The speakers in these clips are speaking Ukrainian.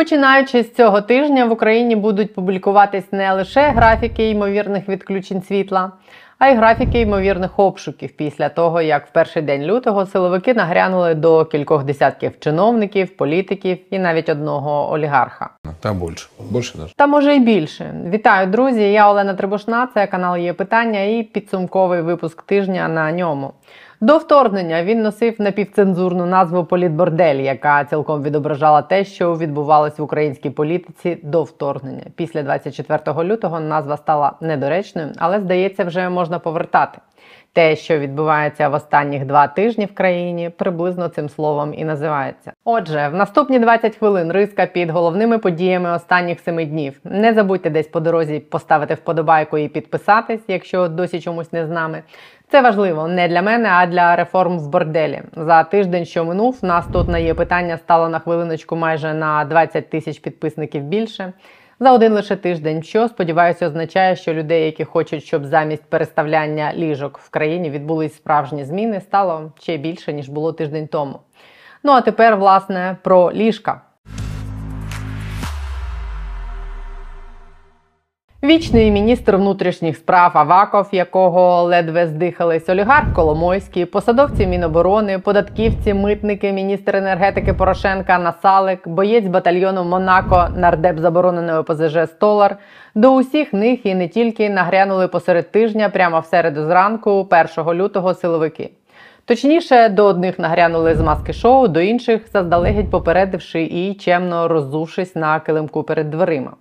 Починаючи з цього тижня в Україні будуть публікуватись не лише графіки ймовірних відключень світла, а й графіки ймовірних обшуків після того, як в перший день лютого силовики нагрянули до кількох десятків чиновників, політиків і навіть одного олігарха. Там больше. Больше даже. Та може й більше. Вітаю, друзі! Я Олена Трибушна. Це канал є питання і підсумковий випуск тижня на ньому. До вторгнення він носив напівцензурну назву Політбордель, яка цілком відображала те, що відбувалось в українській політиці до вторгнення. Після 24 лютого назва стала недоречною, але здається, вже можна повертати. Те, що відбувається в останніх два тижні в країні, приблизно цим словом і називається. Отже, в наступні 20 хвилин риска під головними подіями останніх семи днів. Не забудьте десь по дорозі поставити вподобайку і підписатись, якщо досі чомусь не з нами. Це важливо не для мене, а для реформ в борделі. За тиждень, що минув, нас тут на є питання стало на хвилиночку майже на 20 тисяч підписників більше. За один лише тиждень, що сподіваюся, означає, що людей, які хочуть, щоб замість переставляння ліжок в країні відбулись справжні зміни, стало ще більше ніж було тиждень тому. Ну а тепер, власне, про ліжка. Вічний міністр внутрішніх справ Аваков, якого ледве здихались олігарх Коломойський, посадовці Міноборони, податківці, митники, міністр енергетики Порошенка Насалик, боєць батальйону Монако, нардеп забороненої ОПЗЖ Столар. До усіх них і не тільки нагрянули посеред тижня, прямо в середу зранку, 1 лютого, силовики. Точніше, до одних нагрянули з маски шоу, до інших заздалегідь попередивши і чемно роззувшись на килимку перед дверима.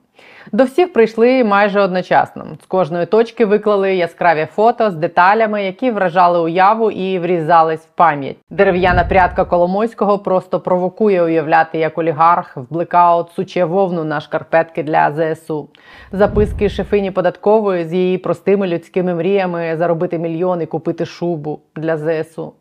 До всіх прийшли майже одночасно. З кожної точки виклали яскраві фото з деталями, які вражали уяву і врізались в пам'ять. Дерев'яна прядка Коломойського просто провокує уявляти, як олігарх в блекаут суче вовну на шкарпетки для ЗСУ. Записки шефині податкової з її простими людськими мріями заробити мільйон і купити шубу для ЗСУ.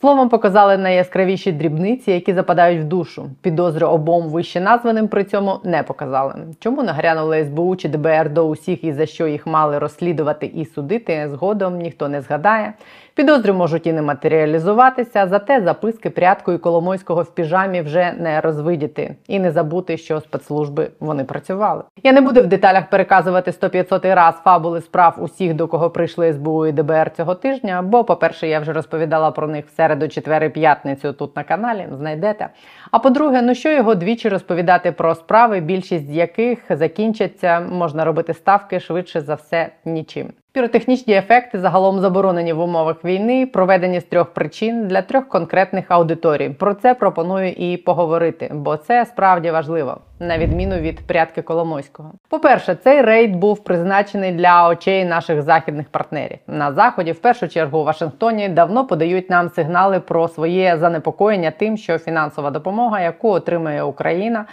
Словом, показали найяскравіші дрібниці, які западають в душу. Підозри обом вище названим при цьому не показали. Чому нагрянули СБУ чи ДБР до усіх і за що їх мали розслідувати і судити, згодом ніхто не згадає. Підозри можуть і не матеріалізуватися, зате записки прядкою Коломойського в піжамі вже не розвидіти і не забути, що спецслужби вони працювали. Я не буду в деталях переказувати 100-500 раз фабули справ усіх, до кого прийшли СБУ і ДБР цього тижня. Бо, по-перше, я вже розповідала про них в середу, четвер і п'ятницю тут на каналі. Знайдете. А по-друге, ну що його двічі розповідати про справи, більшість з яких закінчаться, можна робити ставки швидше за все нічим. Піротехнічні ефекти загалом заборонені в умовах війни, проведені з трьох причин для трьох конкретних аудиторій. Про це пропоную і поговорити, бо це справді важливо, на відміну від прядки Коломойського. По-перше, цей рейд був призначений для очей наших західних партнерів. На заході, в першу чергу у Вашингтоні, давно подають нам сигнали про своє занепокоєння тим, що фінансова допомога, яку отримує Україна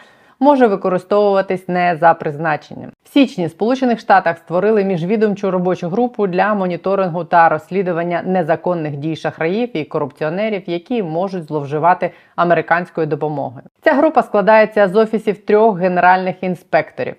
може використовуватись не за призначенням. В січні Сполучених Штатах створили міжвідомчу робочу групу для моніторингу та розслідування незаконних дій шахраїв і корупціонерів, які можуть зловживати американською допомогою. Ця група складається з офісів трьох генеральних інспекторів.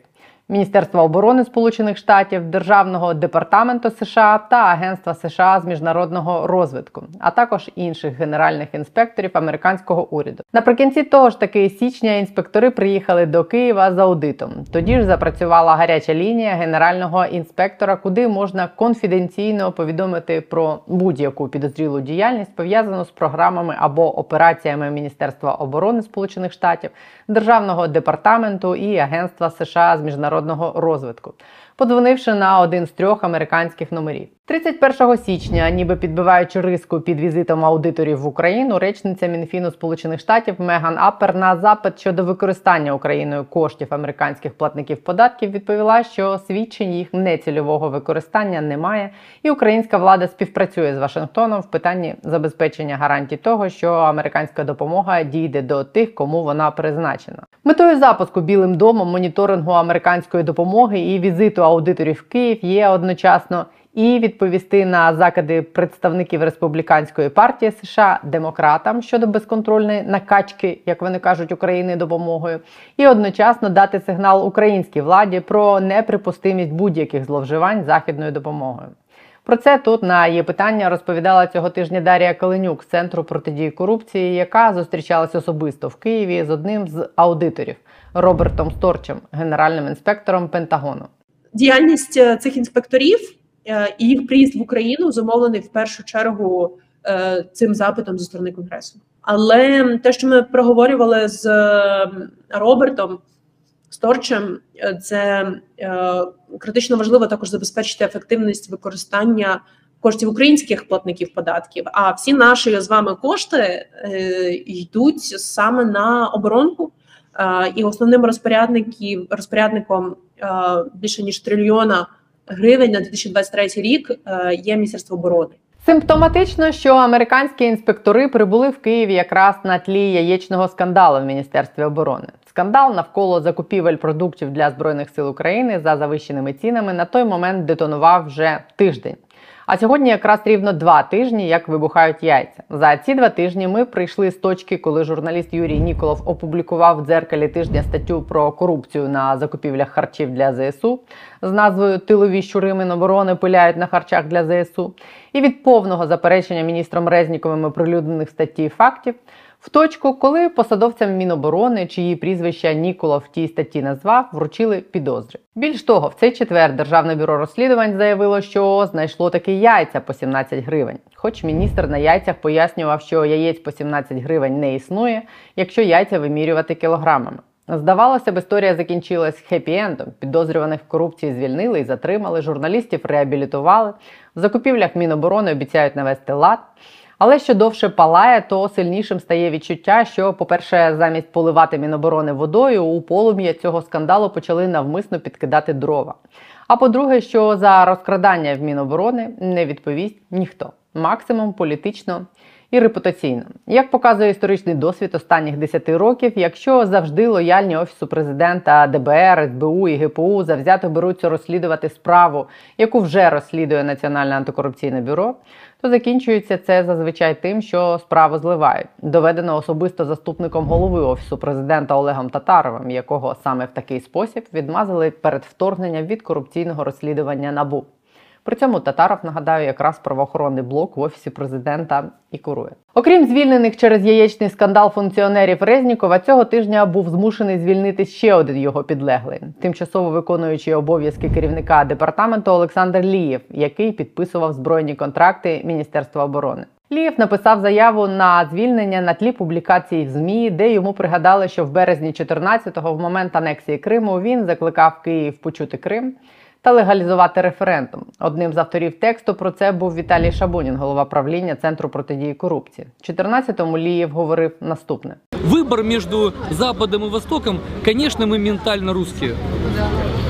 Міністерства оборони Сполучених Штатів, Державного департаменту США та Агентства США з міжнародного розвитку, а також інших генеральних інспекторів американського уряду. Наприкінці того ж таки січня інспектори приїхали до Києва з аудитом. Тоді ж запрацювала гаряча лінія генерального інспектора, куди можна конфіденційно повідомити про будь-яку підозрілу діяльність пов'язану з програмами або операціями Міністерства оборони Сполучених Штатів, Державного департаменту і Агентства США з міжнародного розвитку, подзвонивши на один з трьох американських номерів. 31 січня, ніби підбиваючи риску під візитом аудиторів в Україну, речниця Мінфіну Сполучених Штатів Меган Аппер на запит щодо використання Україною коштів американських платників податків відповіла, що свідчень їх нецільового використання немає, і українська влада співпрацює з Вашингтоном в питанні забезпечення гарантій того, що американська допомога дійде до тих, кому вона призначена. Метою запуску Білим домом моніторингу американської допомоги і візиту аудиторів в Київ є одночасно і відповісти на закиди представників республіканської партії США демократам щодо безконтрольної накачки, як вони кажуть, України допомогою, і одночасно дати сигнал українській владі про неприпустимість будь-яких зловживань західною допомогою. Про це тут на її питання розповідала цього тижня Дарія Каленюк з центру протидії корупції, яка зустрічалась особисто в Києві з одним з аудиторів Робертом Сторчем, генеральним інспектором Пентагону. Діяльність е, цих інспекторів і їх приїзд в Україну зумовлений в першу чергу е, цим запитом зі сторони конгресу. Але те, що ми проговорювали з Робертом Сторчем, це критично важливо також забезпечити ефективність використання коштів українських платників податків. А всі наші з вами кошти йдуть саме на оборонку. І основним розпорядником більше ніж трильйона гривень на 2023 рік є Міністерство оборони. Симптоматично, що американські інспектори прибули в Києві якраз на тлі яєчного скандалу в міністерстві оборони. Скандал навколо закупівель продуктів для збройних сил України за завищеними цінами на той момент детонував вже тиждень. А сьогодні якраз рівно два тижні, як вибухають яйця. За ці два тижні ми прийшли з точки, коли журналіст Юрій Ніколов опублікував в дзеркалі тижня статтю про корупцію на закупівлях харчів для ЗСУ з назвою Тилові щури Міноборони пиляють на харчах для ЗСУ. І від повного заперечення міністром Резніковим оприлюднених статті фактів в точку, коли посадовцям Міноборони, чиї прізвища Нікола в тій статті назвав, вручили підозри. Більш того, в цей четвер Державне бюро розслідувань заявило, що знайшло такі яйця по 17 гривень. Хоч міністр на яйцях пояснював, що яєць по 17 гривень не існує, якщо яйця вимірювати кілограмами. Здавалося б, історія закінчилась хеппі-ендом. Підозрюваних в корупції звільнили і затримали, журналістів реабілітували. В закупівлях Міноборони обіцяють навести лад. Але що довше палає, то сильнішим стає відчуття, що, по-перше, замість поливати міноборони водою, у полум'я цього скандалу почали навмисно підкидати дрова. А по-друге, що за розкрадання в Міноборони не відповість ніхто, максимум політично і репутаційно. Як показує історичний досвід останніх 10 років, якщо завжди лояльні офісу президента, ДБР, СБУ і ГПУ завзято беруться розслідувати справу, яку вже розслідує Національне антикорупційне бюро, то закінчується це зазвичай тим, що справу зливають. Доведено особисто заступником голови офісу президента Олегом Татаровим, якого саме в такий спосіб відмазали перед вторгненням від корупційного розслідування набу. При цьому Татаров нагадаю, якраз правоохоронний блок в офісі президента і курує. Окрім звільнених через яєчний скандал функціонерів Резнікова, цього тижня був змушений звільнити ще один його підлеглий, тимчасово виконуючий обов'язки керівника департаменту Олександр Лієв, який підписував збройні контракти Міністерства оборони. Лієв написав заяву на звільнення на тлі публікації в ЗМІ, де йому пригадали, що в березні 14-го, в момент анексії Криму, він закликав Київ почути Крим та легалізувати референдум. Одним з авторів тексту про це був Віталій Шабунін, голова правління Центру протидії корупції. 14-му Лієв говорив наступне: вибор між Западом і Востоком, звісно, ми ментально русські.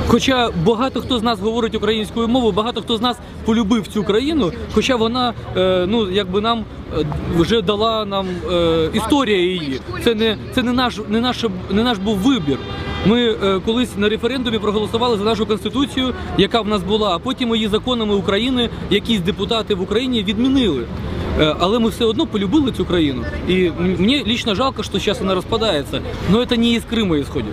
Хоча багато хто з нас говорить українською мовою, багато хто з нас полюбив цю країну, хоча вона е, ну якби нам е, вже дала нам е, історія її. Це не це не наш, не наш, не наш був вибір. Ми е, колись на референдумі проголосували за нашу конституцію, яка в нас була, а потім її законами України якісь депутати в Україні відмінили. Е, але ми все одно полюбили цю країну. І мені лично жалко, що зараз вона розпадається. Но це не із Криму исходит.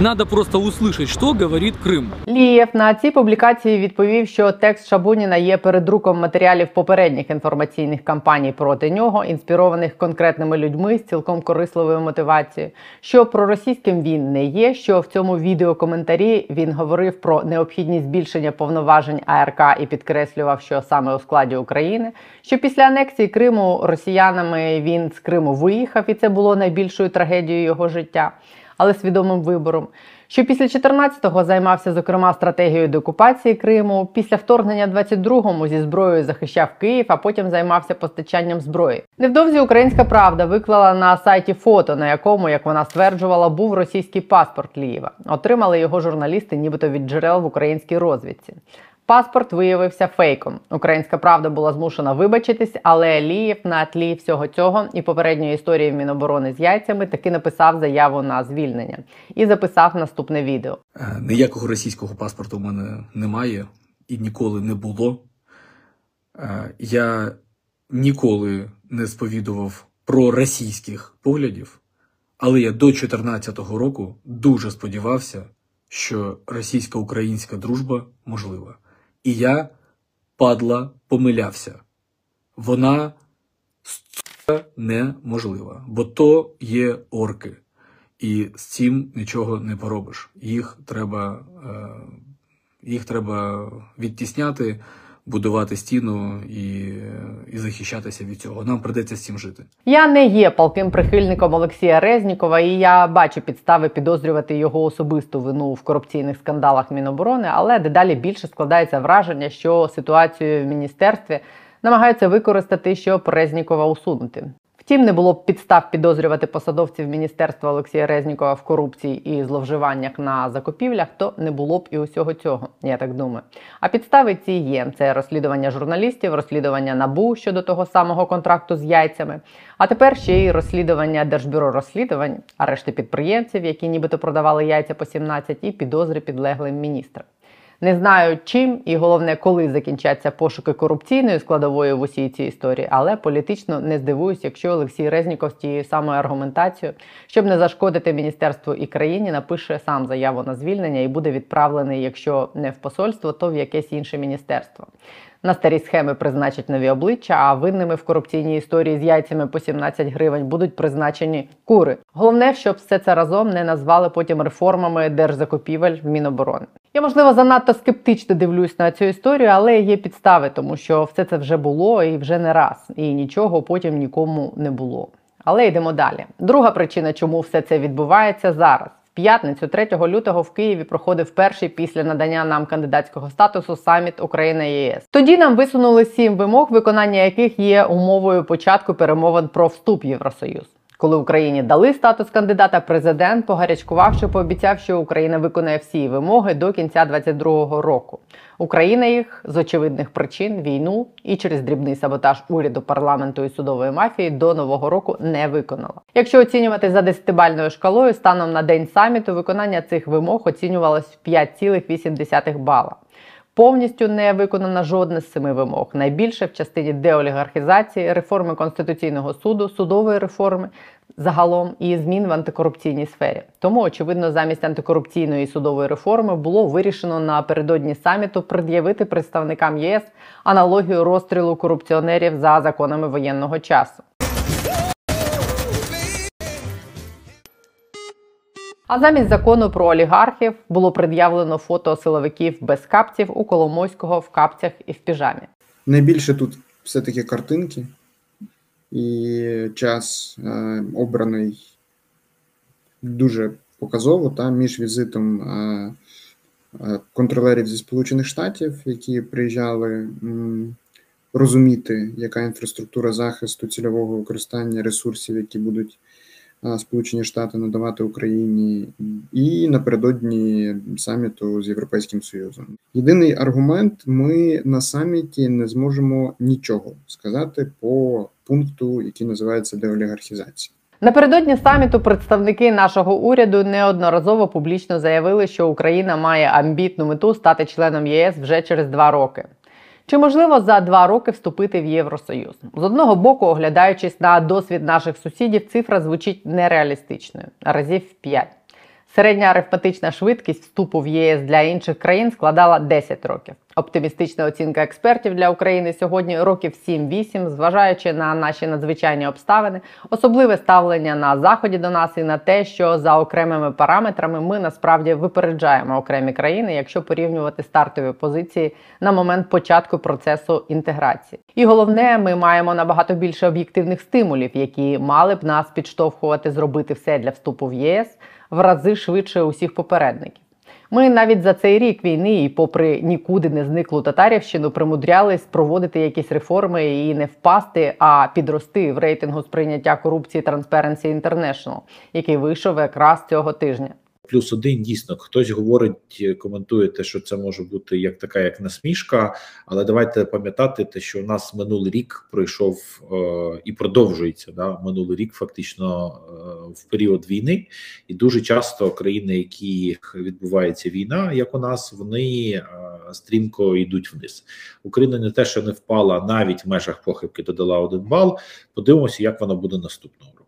Надо просто услышать, що говорить Крим. Лієв на цій публікації відповів, що текст Шабуніна є передруком матеріалів попередніх інформаційних кампаній проти нього, інспірованих конкретними людьми з цілком корисливою мотивацією. Що проросійським він не є. Що в цьому відеокоментарі він говорив про необхідність збільшення повноважень АРК і підкреслював, що саме у складі України. Що після анексії Криму росіянами він з Криму виїхав, і це було найбільшою трагедією його життя але свідомим вибором. Що після 14-го займався зокрема стратегією деокупації Криму, після вторгнення 22-му зі зброєю захищав Київ, а потім займався постачанням зброї. Невдовзі Українська Правда виклала на сайті фото, на якому, як вона стверджувала, був російський паспорт Лієва. Отримали його журналісти, нібито від джерел в українській розвідці. Паспорт виявився фейком. Українська правда була змушена вибачитись, але Лієв на тлі всього цього і попередньої історії Міноборони з яйцями таки написав заяву на звільнення і записав наступне відео. Е, ніякого російського паспорту в мене немає і ніколи не було. Е, я ніколи не сповідував про російських поглядів, але я до 2014 року дуже сподівався, що російсько-українська дружба можлива. І я, падла, помилявся. Вона неможлива, бо то є орки. І з цим нічого не поробиш. Їх треба, е, їх треба відтісняти, будувати стіну і, і захищатися від цього. Нам придеться з цим жити. Я не є палким прихильником Олексія Резнікова, і я бачу підстави підозрювати його особисту вину в корупційних скандалах Міноборони, але дедалі більше складається враження, що ситуацію в міністерстві намагаються використати, щоб Резнікова усунути. Втім, не було б підстав підозрювати посадовців міністерства Олексія Резнікова в корупції і зловживаннях на закупівлях, то не було б і усього цього, я так думаю. А підстави ці є: це розслідування журналістів, розслідування набу щодо того самого контракту з яйцями. А тепер ще й розслідування Держбюро розслідувань, арешти підприємців, які нібито продавали яйця по 17, і підозри підлеглим міністрам. Не знаю чим і головне, коли закінчаться пошуки корупційної складової в усій цій історії, але політично не здивуюсь, якщо Олексій Резніков з тією самою аргументацією, щоб не зашкодити міністерству і країні, напише сам заяву на звільнення і буде відправлений, якщо не в посольство, то в якесь інше міністерство. На старі схеми призначать нові обличчя, а винними в корупційній історії з яйцями по 17 гривень будуть призначені кури. Головне, щоб все це разом не назвали потім реформами держзакупівель в Міноборони. Я можливо занадто скептично дивлюсь на цю історію, але є підстави, тому що все це вже було і вже не раз, і нічого потім нікому не було. Але йдемо далі. Друга причина, чому все це відбувається зараз. В п'ятницю, 3 лютого, в Києві проходив перший після надання нам кандидатського статусу саміт Україна ЄС. Тоді нам висунули сім вимог, виконання яких є умовою початку перемовин про вступ в Євросоюз. Коли Україні дали статус кандидата, президент, погарячкувавши, пообіцяв, що Україна виконає всі вимоги до кінця 2022 року. Україна їх з очевидних причин війну і через дрібний саботаж уряду парламенту і судової мафії до нового року не виконала. Якщо оцінювати за десятибальною шкалою, станом на день саміту виконання цих вимог оцінювалось в 5,8 бала. Повністю не виконана жодна з семи вимог. Найбільше в частині деолігархізації, реформи конституційного суду, судової реформи загалом і змін в антикорупційній сфері. Тому, очевидно, замість антикорупційної судової реформи було вирішено напередодні саміту пред'явити представникам ЄС аналогію розстрілу корупціонерів за законами воєнного часу. А замість закону про олігархів було пред'явлено фото силовиків без капців у Коломойського в капцях і в піжамі. Найбільше тут все-таки картинки, і час е, обраний дуже показово та між візитом е, е, контролерів зі Сполучених Штатів, які приїжджали м, розуміти, яка інфраструктура захисту цільового використання ресурсів, які будуть Сполучені Штати надавати Україні, і напередодні саміту з Європейським Союзом. Єдиний аргумент: ми на саміті не зможемо нічого сказати по пункту, який називається деолігархізація. Напередодні саміту представники нашого уряду неодноразово публічно заявили, що Україна має амбітну мету стати членом ЄС вже через два роки. Чи можливо за два роки вступити в Євросоюз? З одного боку, оглядаючись на досвід наших сусідів, цифра звучить нереалістичною разів 5. Середня арифметична швидкість вступу в ЄС для інших країн складала 10 років. Оптимістична оцінка експертів для України сьогодні років 7-8, зважаючи на наші надзвичайні обставини, особливе ставлення на заході до нас і на те, що за окремими параметрами ми насправді випереджаємо окремі країни, якщо порівнювати стартові позиції на момент початку процесу інтеграції. І головне, ми маємо набагато більше об'єктивних стимулів, які мали б нас підштовхувати зробити все для вступу в ЄС в рази швидше усіх попередників. Ми навіть за цей рік війни, і, попри нікуди не зниклу татарівщину, примудрялись проводити якісь реформи і не впасти, а підрости в рейтингу сприйняття корупції Transparency International, який вийшов якраз цього тижня. Плюс один дійсно хтось говорить, коментує те, що це може бути як така, як насмішка. Але давайте пам'ятати, те, що у нас минулий рік пройшов е, і продовжується да, минулий рік, фактично е, в період війни, і дуже часто країни, які відбувається війна, як у нас, вони е, стрімко йдуть вниз. Україна не те, що не впала навіть в межах похибки, додала один бал. Подивимося, як вона буде наступного.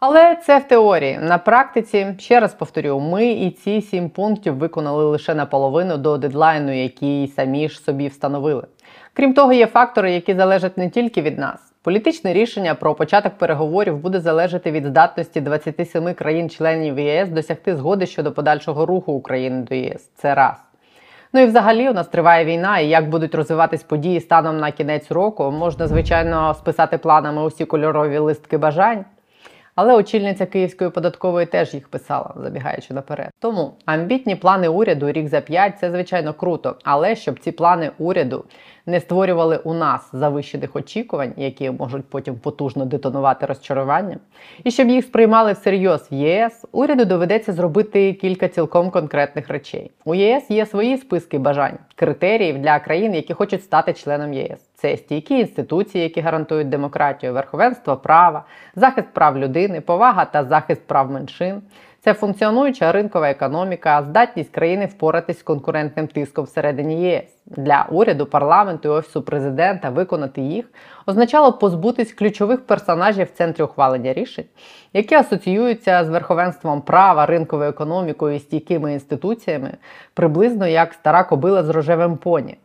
Але це в теорії. На практиці, ще раз повторю, ми і ці сім пунктів виконали лише наполовину до дедлайну, який самі ж собі встановили. Крім того, є фактори, які залежать не тільки від нас. Політичне рішення про початок переговорів буде залежати від здатності 27 країн-членів ЄС досягти згоди щодо подальшого руху України до ЄС. Це раз. Ну і взагалі у нас триває війна, і як будуть розвиватись події станом на кінець року, можна звичайно списати планами усі кольорові листки бажань. Але очільниця Київської податкової теж їх писала, забігаючи наперед. Тому амбітні плани уряду рік за п'ять це звичайно круто. Але щоб ці плани уряду не створювали у нас завищених очікувань, які можуть потім потужно детонувати розчаруванням, і щоб їх сприймали всерйоз в ЄС, уряду доведеться зробити кілька цілком конкретних речей. У ЄС є свої списки бажань, критеріїв для країн, які хочуть стати членом ЄС. Це стійкі інституції, які гарантують демократію, верховенство права, захист прав людини, повага та захист прав меншин. Це функціонуюча ринкова економіка, здатність країни впоратись з конкурентним тиском всередині ЄС. Для уряду, парламенту і офісу президента виконати їх означало позбутись ключових персонажів в центрі ухвалення рішень, які асоціюються з верховенством права, ринковою економікою і стійкими інституціями, приблизно як стара кобила з рожевим поні.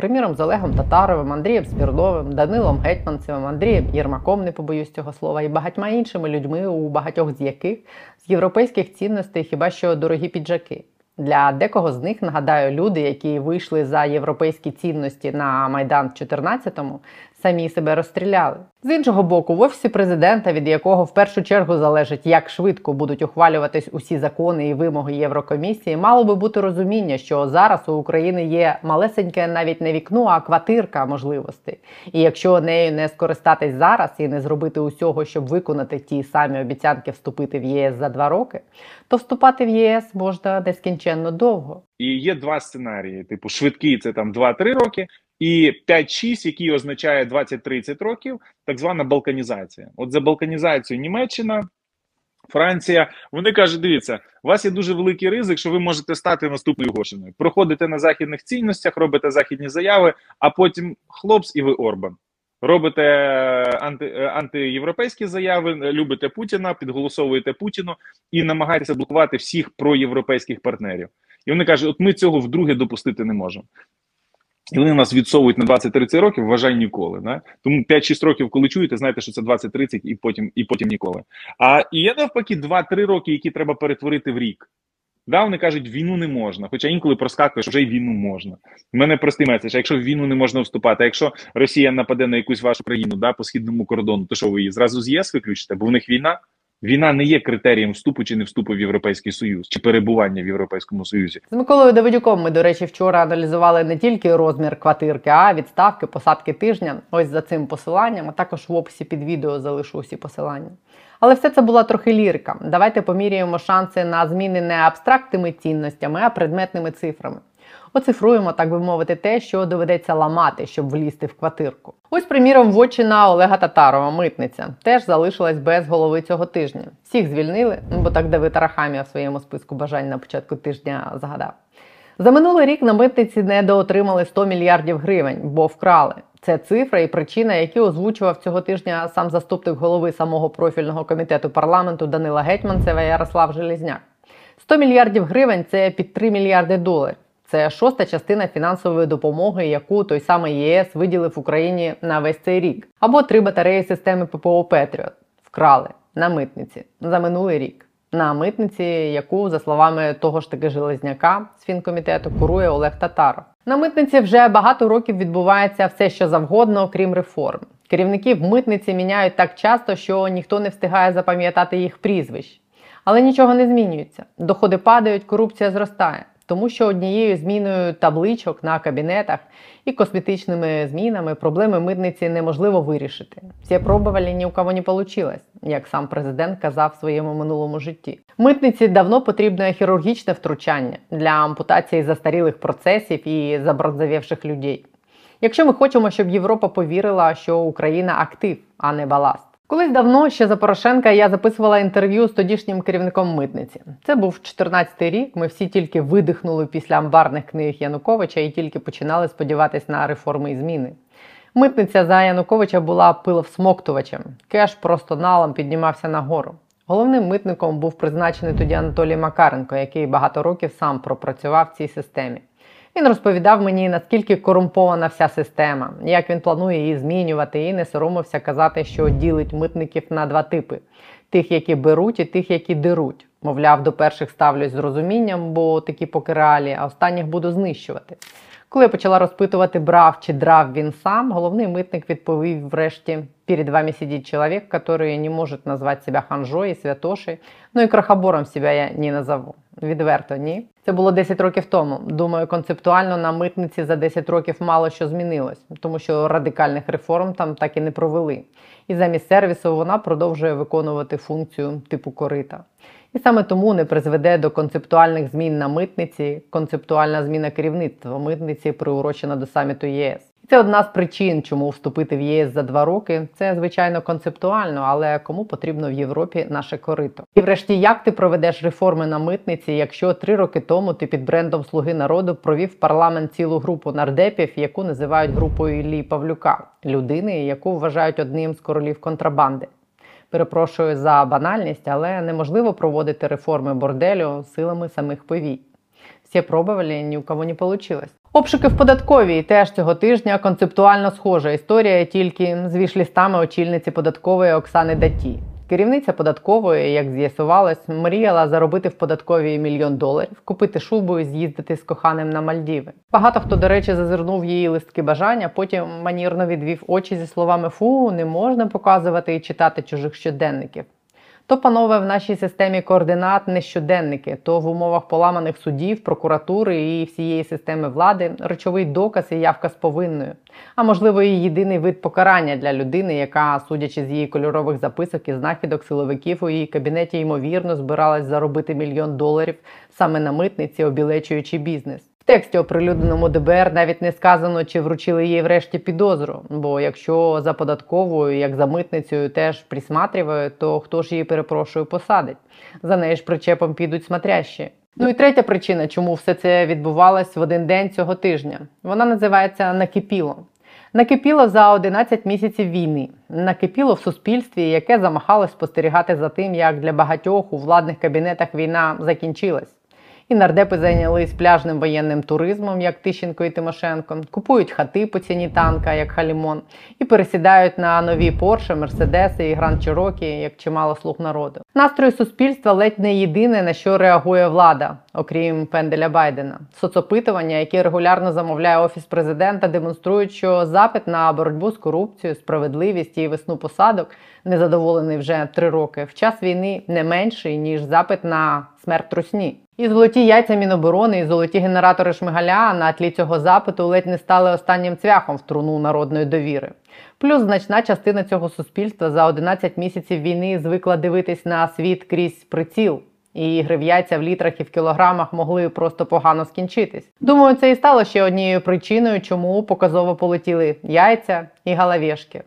Приміром, з Олегом Татаровим, Андрієм Спірдовим, Данилом Гетьманцевим, Андрієм Єрмаком, не побоюсь цього слова, і багатьма іншими людьми, у багатьох з яких з європейських цінностей хіба що дорогі піджаки. Для декого з них нагадаю, люди, які вийшли за європейські цінності на майдан в 14-му, самі себе розстріляли. З іншого боку, в офісі президента, від якого в першу чергу залежить, як швидко будуть ухвалюватись усі закони і вимоги Єврокомісії, мало би бути розуміння, що зараз у України є малесеньке навіть не вікно, а квартирка можливостей. І якщо нею не скористатись зараз і не зробити усього, щоб виконати ті самі обіцянки вступити в ЄС за два роки, то вступати в ЄС можна нескінченно довго. І є два сценарії: типу, швидкий це там 2-3 роки, і 5-6, який означає 20-30 років, так звана балканізація. От за балканізацію Німеччина. Франція, вони кажуть: дивіться, у вас є дуже великий ризик, що ви можете стати наступною Гошиною. Проходите на західних цінностях, робите західні заяви, а потім хлопс, і ви Орбан. Робите анти, антиєвропейські заяви, любите Путіна, підголосовуєте Путіну і намагаєтеся блокувати всіх проєвропейських партнерів. І вони кажуть, от ми цього вдруге допустити не можемо. І вони нас відсовують на 20-30 років, вважай ніколи. Да? Тому 5-6 років, коли чуєте, знаєте, що це 20-30 і потім і потім ніколи. А є навпаки 2-3 роки, які треба перетворити в рік. Да, вони кажуть, війну не можна. Хоча інколи проскакує, що вже й війну можна. У мене простий меседж, якщо в війну не можна вступати, а якщо Росія нападе на якусь вашу країну да, по східному кордону, то що ви її зразу з ЄС виключите? Бо в них війна. Війна не є критерієм вступу чи не вступу в Європейський Союз чи перебування в Європейському Союзі. З Миколою Давидюком ми, до речі, вчора аналізували не тільки розмір квартирки, а відставки, посадки тижня. Ось за цим посиланням, а також в описі під відео залишу усі посилання. Але все це була трохи лірика. Давайте поміряємо шанси на зміни не абстрактними цінностями, а предметними цифрами. Оцифруємо, так би мовити, те, що доведеться ламати, щоб влізти в квартирку. Ось, приміром, вотчина Олега Татарова, митниця, теж залишилась без голови цього тижня. Всіх звільнили, ну, бо так Давид Арахамія в своєму списку бажань на початку тижня згадав. За минулий рік на митниці недоотримали 100 мільярдів гривень, бо вкрали. Це цифра і причина, які озвучував цього тижня сам заступник голови самого профільного комітету парламенту Данила Гетьманцева Ярослав Железняк. 100 мільярдів гривень це під 3 мільярди доларів. Це шоста частина фінансової допомоги, яку той самий ЄС виділив Україні на весь цей рік. Або три батареї системи ППО Петріот вкрали на митниці за минулий рік. На митниці, яку, за словами того ж таки Железняка з фінкомітету, курує Олег Татаров. На митниці вже багато років відбувається все, що завгодно, окрім реформ. Керівників митниці міняють так часто, що ніхто не встигає запам'ятати їх прізвищ. Але нічого не змінюється. Доходи падають, корупція зростає. Тому що однією зміною табличок на кабінетах і косметичними змінами проблеми митниці неможливо вирішити. Всі пробували ні у кого не вийшло, як сам президент казав в своєму минулому житті. Митниці давно потрібне хірургічне втручання для ампутації застарілих процесів і забронзавівших людей. Якщо ми хочемо, щоб Європа повірила, що Україна актив, а не баласт. Колись давно ще за Порошенка я записувала інтерв'ю з тодішнім керівником митниці. Це був 14-й рік. Ми всі тільки видихнули після амбарних книг Януковича і тільки починали сподіватись на реформи і зміни. Митниця за Януковича була пиловсмоктувачем. Кеш просто налом піднімався нагору. Головним митником був призначений тоді Анатолій Макаренко, який багато років сам пропрацював в цій системі. Він розповідав мені, наскільки корумпована вся система, як він планує її змінювати, і не соромився казати, що ділить митників на два типи: тих, які беруть, і тих, які деруть. Мовляв, до перших ставлюсь з розумінням, бо такі поки реалі, а останніх буду знищувати. Коли я почала розпитувати, брав чи драв він сам, головний митник відповів врешті: перед вами сидить чоловік, який не може назвати себе ханжою і святошею, ну і крахобором себе я не назову. Відверто, ні. Це було 10 років тому. Думаю, концептуально на митниці за 10 років мало що змінилось, тому що радикальних реформ там так і не провели. І замість сервісу вона продовжує виконувати функцію типу корита. І саме тому не призведе до концептуальних змін на митниці, концептуальна зміна керівництва митниці приурочена до саміту ЄС. Це одна з причин, чому вступити в ЄС за два роки. Це звичайно концептуально, але кому потрібно в Європі наше корито. І врешті, як ти проведеш реформи на митниці, якщо три роки тому ти під брендом Слуги народу провів парламент цілу групу нардепів, яку називають групою Іллі Павлюка, людини, яку вважають одним з королів контрабанди. Перепрошую за банальність, але неможливо проводити реформи борделю силами самих повій. Всі пробували, ні у кого не вийшло. Обшуки в податковій теж цього тижня концептуально схожа історія, тільки з вішлістами очільниці податкової Оксани Даті. Керівниця податкової, як з'ясувалось, мріяла заробити в податковій мільйон доларів, купити шубу і з'їздити з коханим на Мальдіви. Багато хто, до речі, зазирнув її листки бажання, потім манірно відвів очі зі словами Фу, не можна показувати і читати чужих щоденників. То, панове, в нашій системі координат не щоденники, то в умовах поламаних судів, прокуратури і всієї системи влади речовий доказ і явка з повинною. А можливо, і єдиний вид покарання для людини, яка, судячи з її кольорових записок і знахідок силовиків, у її кабінеті ймовірно збиралась заробити мільйон доларів саме на митниці, обілечуючи бізнес. Тексті, оприлюдненому ДБР, навіть не сказано, чи вручили їй врешті підозру. Бо якщо за податковою, як за митницею, теж присматривають, то хто ж її перепрошую посадить? За неї ж причепом підуть смотрящі. Ну і третя причина, чому все це відбувалось в один день цього тижня. Вона називається накипіло. Накипіло за 11 місяців війни. Накипіло в суспільстві, яке замахалось спостерігати за тим, як для багатьох у владних кабінетах війна закінчилась. І нардепи зайнялись пляжним воєнним туризмом, як Тищенко і Тимошенко, купують хати по ціні танка, як Халімон, і пересідають на нові Порше, Мерседеси і Гранд Чирокі, як чимало слуг народу. Настрої суспільства ледь не єдине, на що реагує влада, окрім пенделя Байдена. Соцопитування, які регулярно замовляє офіс президента, демонструють, що запит на боротьбу з корупцією, справедливість і весну посадок, незадоволений вже три роки, в час війни не менший ніж запит на смерть трусні. І золоті яйця Міноборони, і золоті генератори Шмигаля на тлі цього запиту ледь не стали останнім цвяхом в труну народної довіри. Плюс значна частина цього суспільства за 11 місяців війни звикла дивитись на світ крізь приціл. І ігри в яйця в літрах і в кілограмах могли просто погано скінчитись. Думаю, це і стало ще однією причиною, чому показово полетіли яйця і галавешки.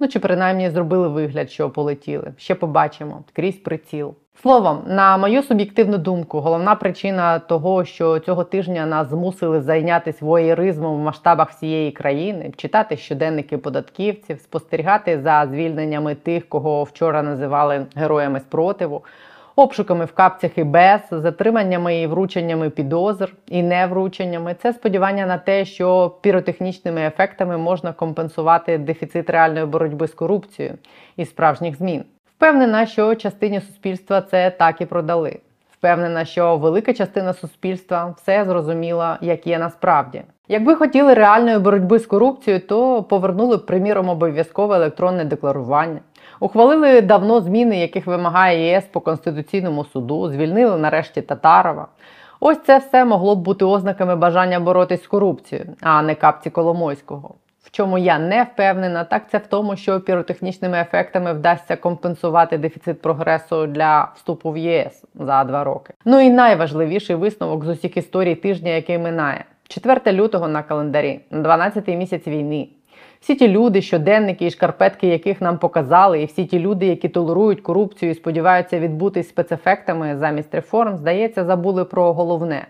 Ну чи принаймні зробили вигляд, що полетіли. Ще побачимо крізь приціл. Словом, на мою суб'єктивну думку, головна причина того, що цього тижня нас змусили зайнятися воєризмом в масштабах всієї країни, читати щоденники податківців, спостерігати за звільненнями тих, кого вчора називали героями спротиву, обшуками в капцях і без, затриманнями і врученнями підозр і неврученнями. Це сподівання на те, що піротехнічними ефектами можна компенсувати дефіцит реальної боротьби з корупцією і справжніх змін. Впевнена, що частині суспільства це так і продали. Впевнена, що велика частина суспільства все зрозуміла, як є насправді. Якби хотіли реальної боротьби з корупцією, то повернули б, приміром, обов'язкове електронне декларування. Ухвалили давно зміни, яких вимагає ЄС по Конституційному суду, звільнили нарешті Татарова. Ось це все могло б бути ознаками бажання боротись з корупцією, а не капці Коломойського. В чому я не впевнена, так це в тому, що піротехнічними ефектами вдасться компенсувати дефіцит прогресу для вступу в ЄС за два роки. Ну і найважливіший висновок з усіх історій тижня, який минає: 4 лютого на календарі, 12-й місяць війни. Всі ті люди, щоденники і шкарпетки, яких нам показали, і всі ті люди, які толерують корупцію і сподіваються відбутись спецефектами замість реформ, здається, забули про головне.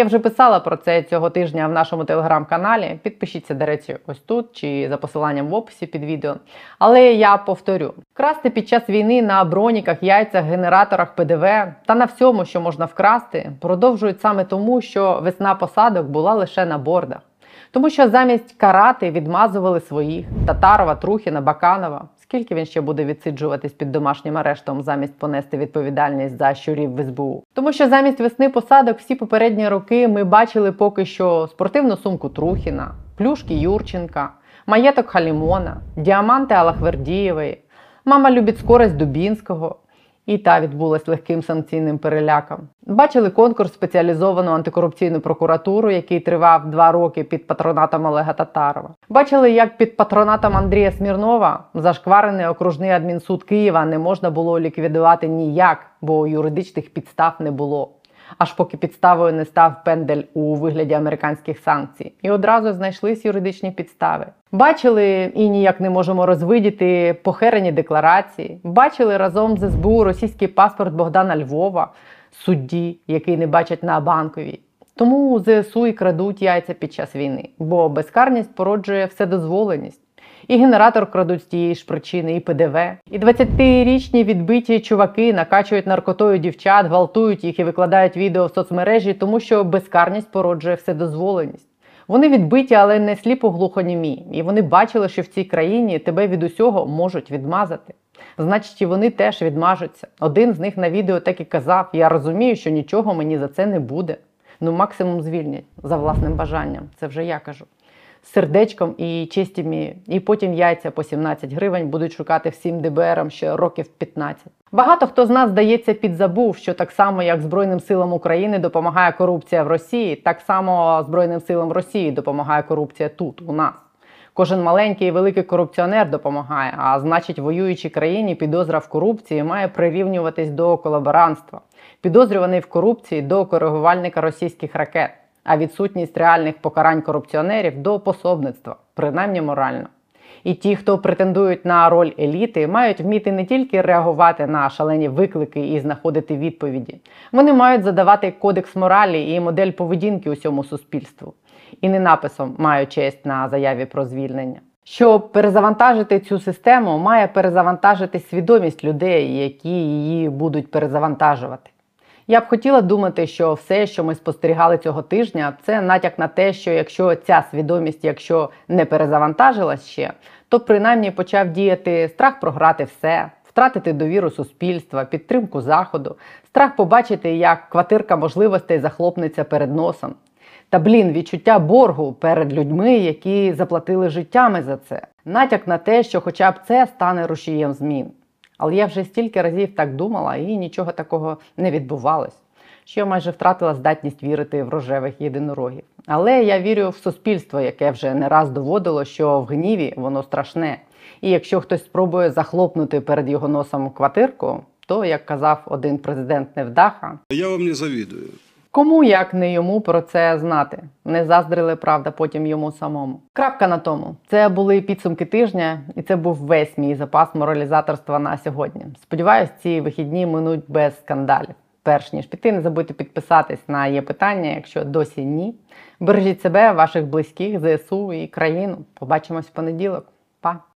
Я вже писала про це цього тижня в нашому телеграм-каналі. Підпишіться, до речі, ось тут чи за посиланням в описі під відео. Але я повторю: красти під час війни на броніках, яйцях, генераторах ПДВ та на всьому, що можна вкрасти, продовжують саме тому, що весна посадок була лише на бордах. Тому що замість карати відмазували своїх Татарова, Трухіна, Баканова. Скільки він ще буде відсиджуватись під домашнім арештом замість понести відповідальність за щурів в СБУ? Тому що замість весни посадок всі попередні роки ми бачили поки що спортивну сумку Трухіна, плюшки Юрченка, маєток Халімона, діаманти Алахвердієвої, мама любить скорость Дубінського. І та відбулась легким санкційним переляком. Бачили конкурс спеціалізовану антикорупційну прокуратуру, який тривав два роки під патронатом Олега Татарова. Бачили, як під патронатом Андрія Смірнова зашкварений окружний адмінсуд Києва не можна було ліквідувати ніяк, бо юридичних підстав не було. Аж поки підставою не став пендель у вигляді американських санкцій, і одразу знайшлись юридичні підстави. Бачили і ніяк не можемо розвидіти похерені декларації. Бачили разом з СБУ російський паспорт Богдана Львова, судді, який не бачать на банковій. Тому ЗСУ і крадуть яйця під час війни, бо безкарність породжує вседозволеність. І генератор крадуть з тієї ж причини, і ПДВ. І 20-річні відбиті чуваки накачують наркотою дівчат, гвалтують їх і викладають відео в соцмережі, тому що безкарність породжує вседозволеність. Вони відбиті, але не сліпо глухонімі. І вони бачили, що в цій країні тебе від усього можуть відмазати. Значить, і вони теж відмажуться. Один з них на відео так і казав: я розумію, що нічого мені за це не буде. Ну, максимум звільнять за власним бажанням. Це вже я кажу. Сердечком і честями, і потім яйця по 17 гривень будуть шукати всім ДБРам ще років 15. Багато хто з нас, здається, підзабув, що так само, як Збройним силам України допомагає корупція в Росії, так само Збройним силам Росії допомагає корупція тут, у нас. Кожен маленький і великий корупціонер допомагає, а значить, воюючій країні підозра в корупції має прирівнюватись до колаборантства. Підозрюваний в корупції до коригувальника російських ракет, а відсутність реальних покарань корупціонерів до пособництва, принаймні морально. І ті, хто претендують на роль еліти, мають вміти не тільки реагувати на шалені виклики і знаходити відповіді. Вони мають задавати кодекс моралі і модель поведінки усьому суспільству. І не написом маю честь на заяві про звільнення. Щоб перезавантажити цю систему, має перезавантажити свідомість людей, які її будуть перезавантажувати. Я б хотіла думати, що все, що ми спостерігали цього тижня, це натяк на те, що якщо ця свідомість, якщо не перезавантажилась ще, то принаймні почав діяти страх програти все, втратити довіру суспільства, підтримку заходу, страх побачити, як квартирка можливостей захлопнеться перед носом. Та блін, відчуття боргу перед людьми, які заплатили життями за це. Натяк на те, що хоча б це стане рушієм змін. Але я вже стільки разів так думала, і нічого такого не відбувалось. Що я майже втратила здатність вірити в рожевих єдинорогів. Але я вірю в суспільство, яке вже не раз доводило, що в гніві воно страшне. І якщо хтось спробує захлопнути перед його носом квартирку, то, як казав один президент Невдаха, Я вам не завидую. Кому як не йому про це знати? Не заздрили, правда, потім йому самому. Крапка на тому. Це були підсумки тижня, і це був весь мій запас моралізаторства на сьогодні. Сподіваюсь, ці вихідні минуть без скандалів. Перш ніж піти, не забудьте підписатись на є питання, якщо досі ні. Бережіть себе, ваших близьких, ЗСУ і країну. Побачимось в понеділок. Па!